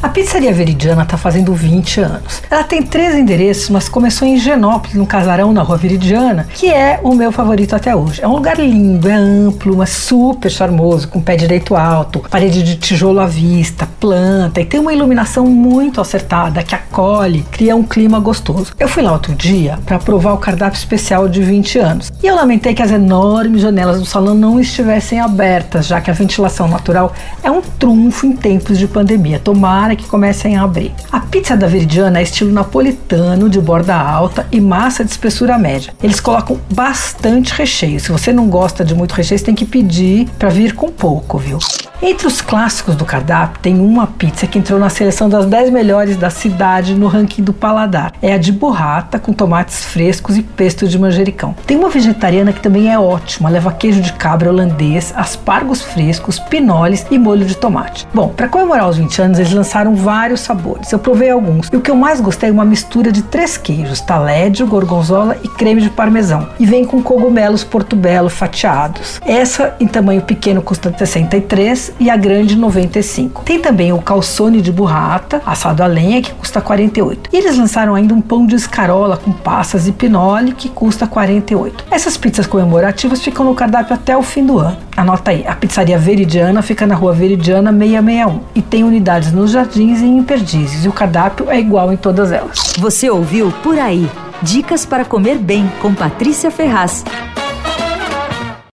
A Pizzaria Veridiana está fazendo 20 anos. Ela tem três endereços, mas começou em Genópolis, no casarão na Rua Veridiana, que é o meu favorito até hoje. É um lugar lindo, é amplo, mas super charmoso, com pé direito alto, parede de tijolo à vista, planta e tem uma iluminação muito acertada que acolhe, cria um clima gostoso. Eu fui lá outro dia para provar o cardápio especial de 20 anos e eu lamentei que as enormes janelas do salão não estivessem abertas, já que a ventilação natural é um trunfo em tempos de pandemia. Tomara que comecem a abrir. A pizza da Veridiana é estilo napolitano, de borda alta e massa de espessura média. Eles colocam bastante recheio. Se você não gosta de muito recheio, você tem que pedir para vir com pouco, viu? Entre os clássicos do cardápio, tem uma pizza que entrou na seleção das 10 melhores da cidade no ranking do paladar. É a de burrata, com tomates frescos e pesto de manjericão. Tem uma vegetariana que também é ótima, leva queijo de cabra holandês, aspargos frescos, pinoles e molho de tomate. Bom, para comemorar os 20 anos, eles lançaram vários sabores. Eu provei alguns. E o que eu mais gostei é uma mistura de três queijos, talédio, gorgonzola e creme de parmesão. E vem com cogumelos portobello fatiados. Essa, em tamanho pequeno, custa 63 e a grande 95. Tem também o calçone de burrata, assado a lenha, que custa 48. E eles lançaram ainda um pão de escarola com passas e pinole, que custa 48. Essas pizzas comemorativas ficam no cardápio até o fim do ano. Anota aí, a pizzaria Veridiana fica na rua Veridiana 661 e tem unidades nos jardins e em Perdizes. E o cardápio é igual em todas elas. Você ouviu Por Aí. Dicas para comer bem com Patrícia Ferraz.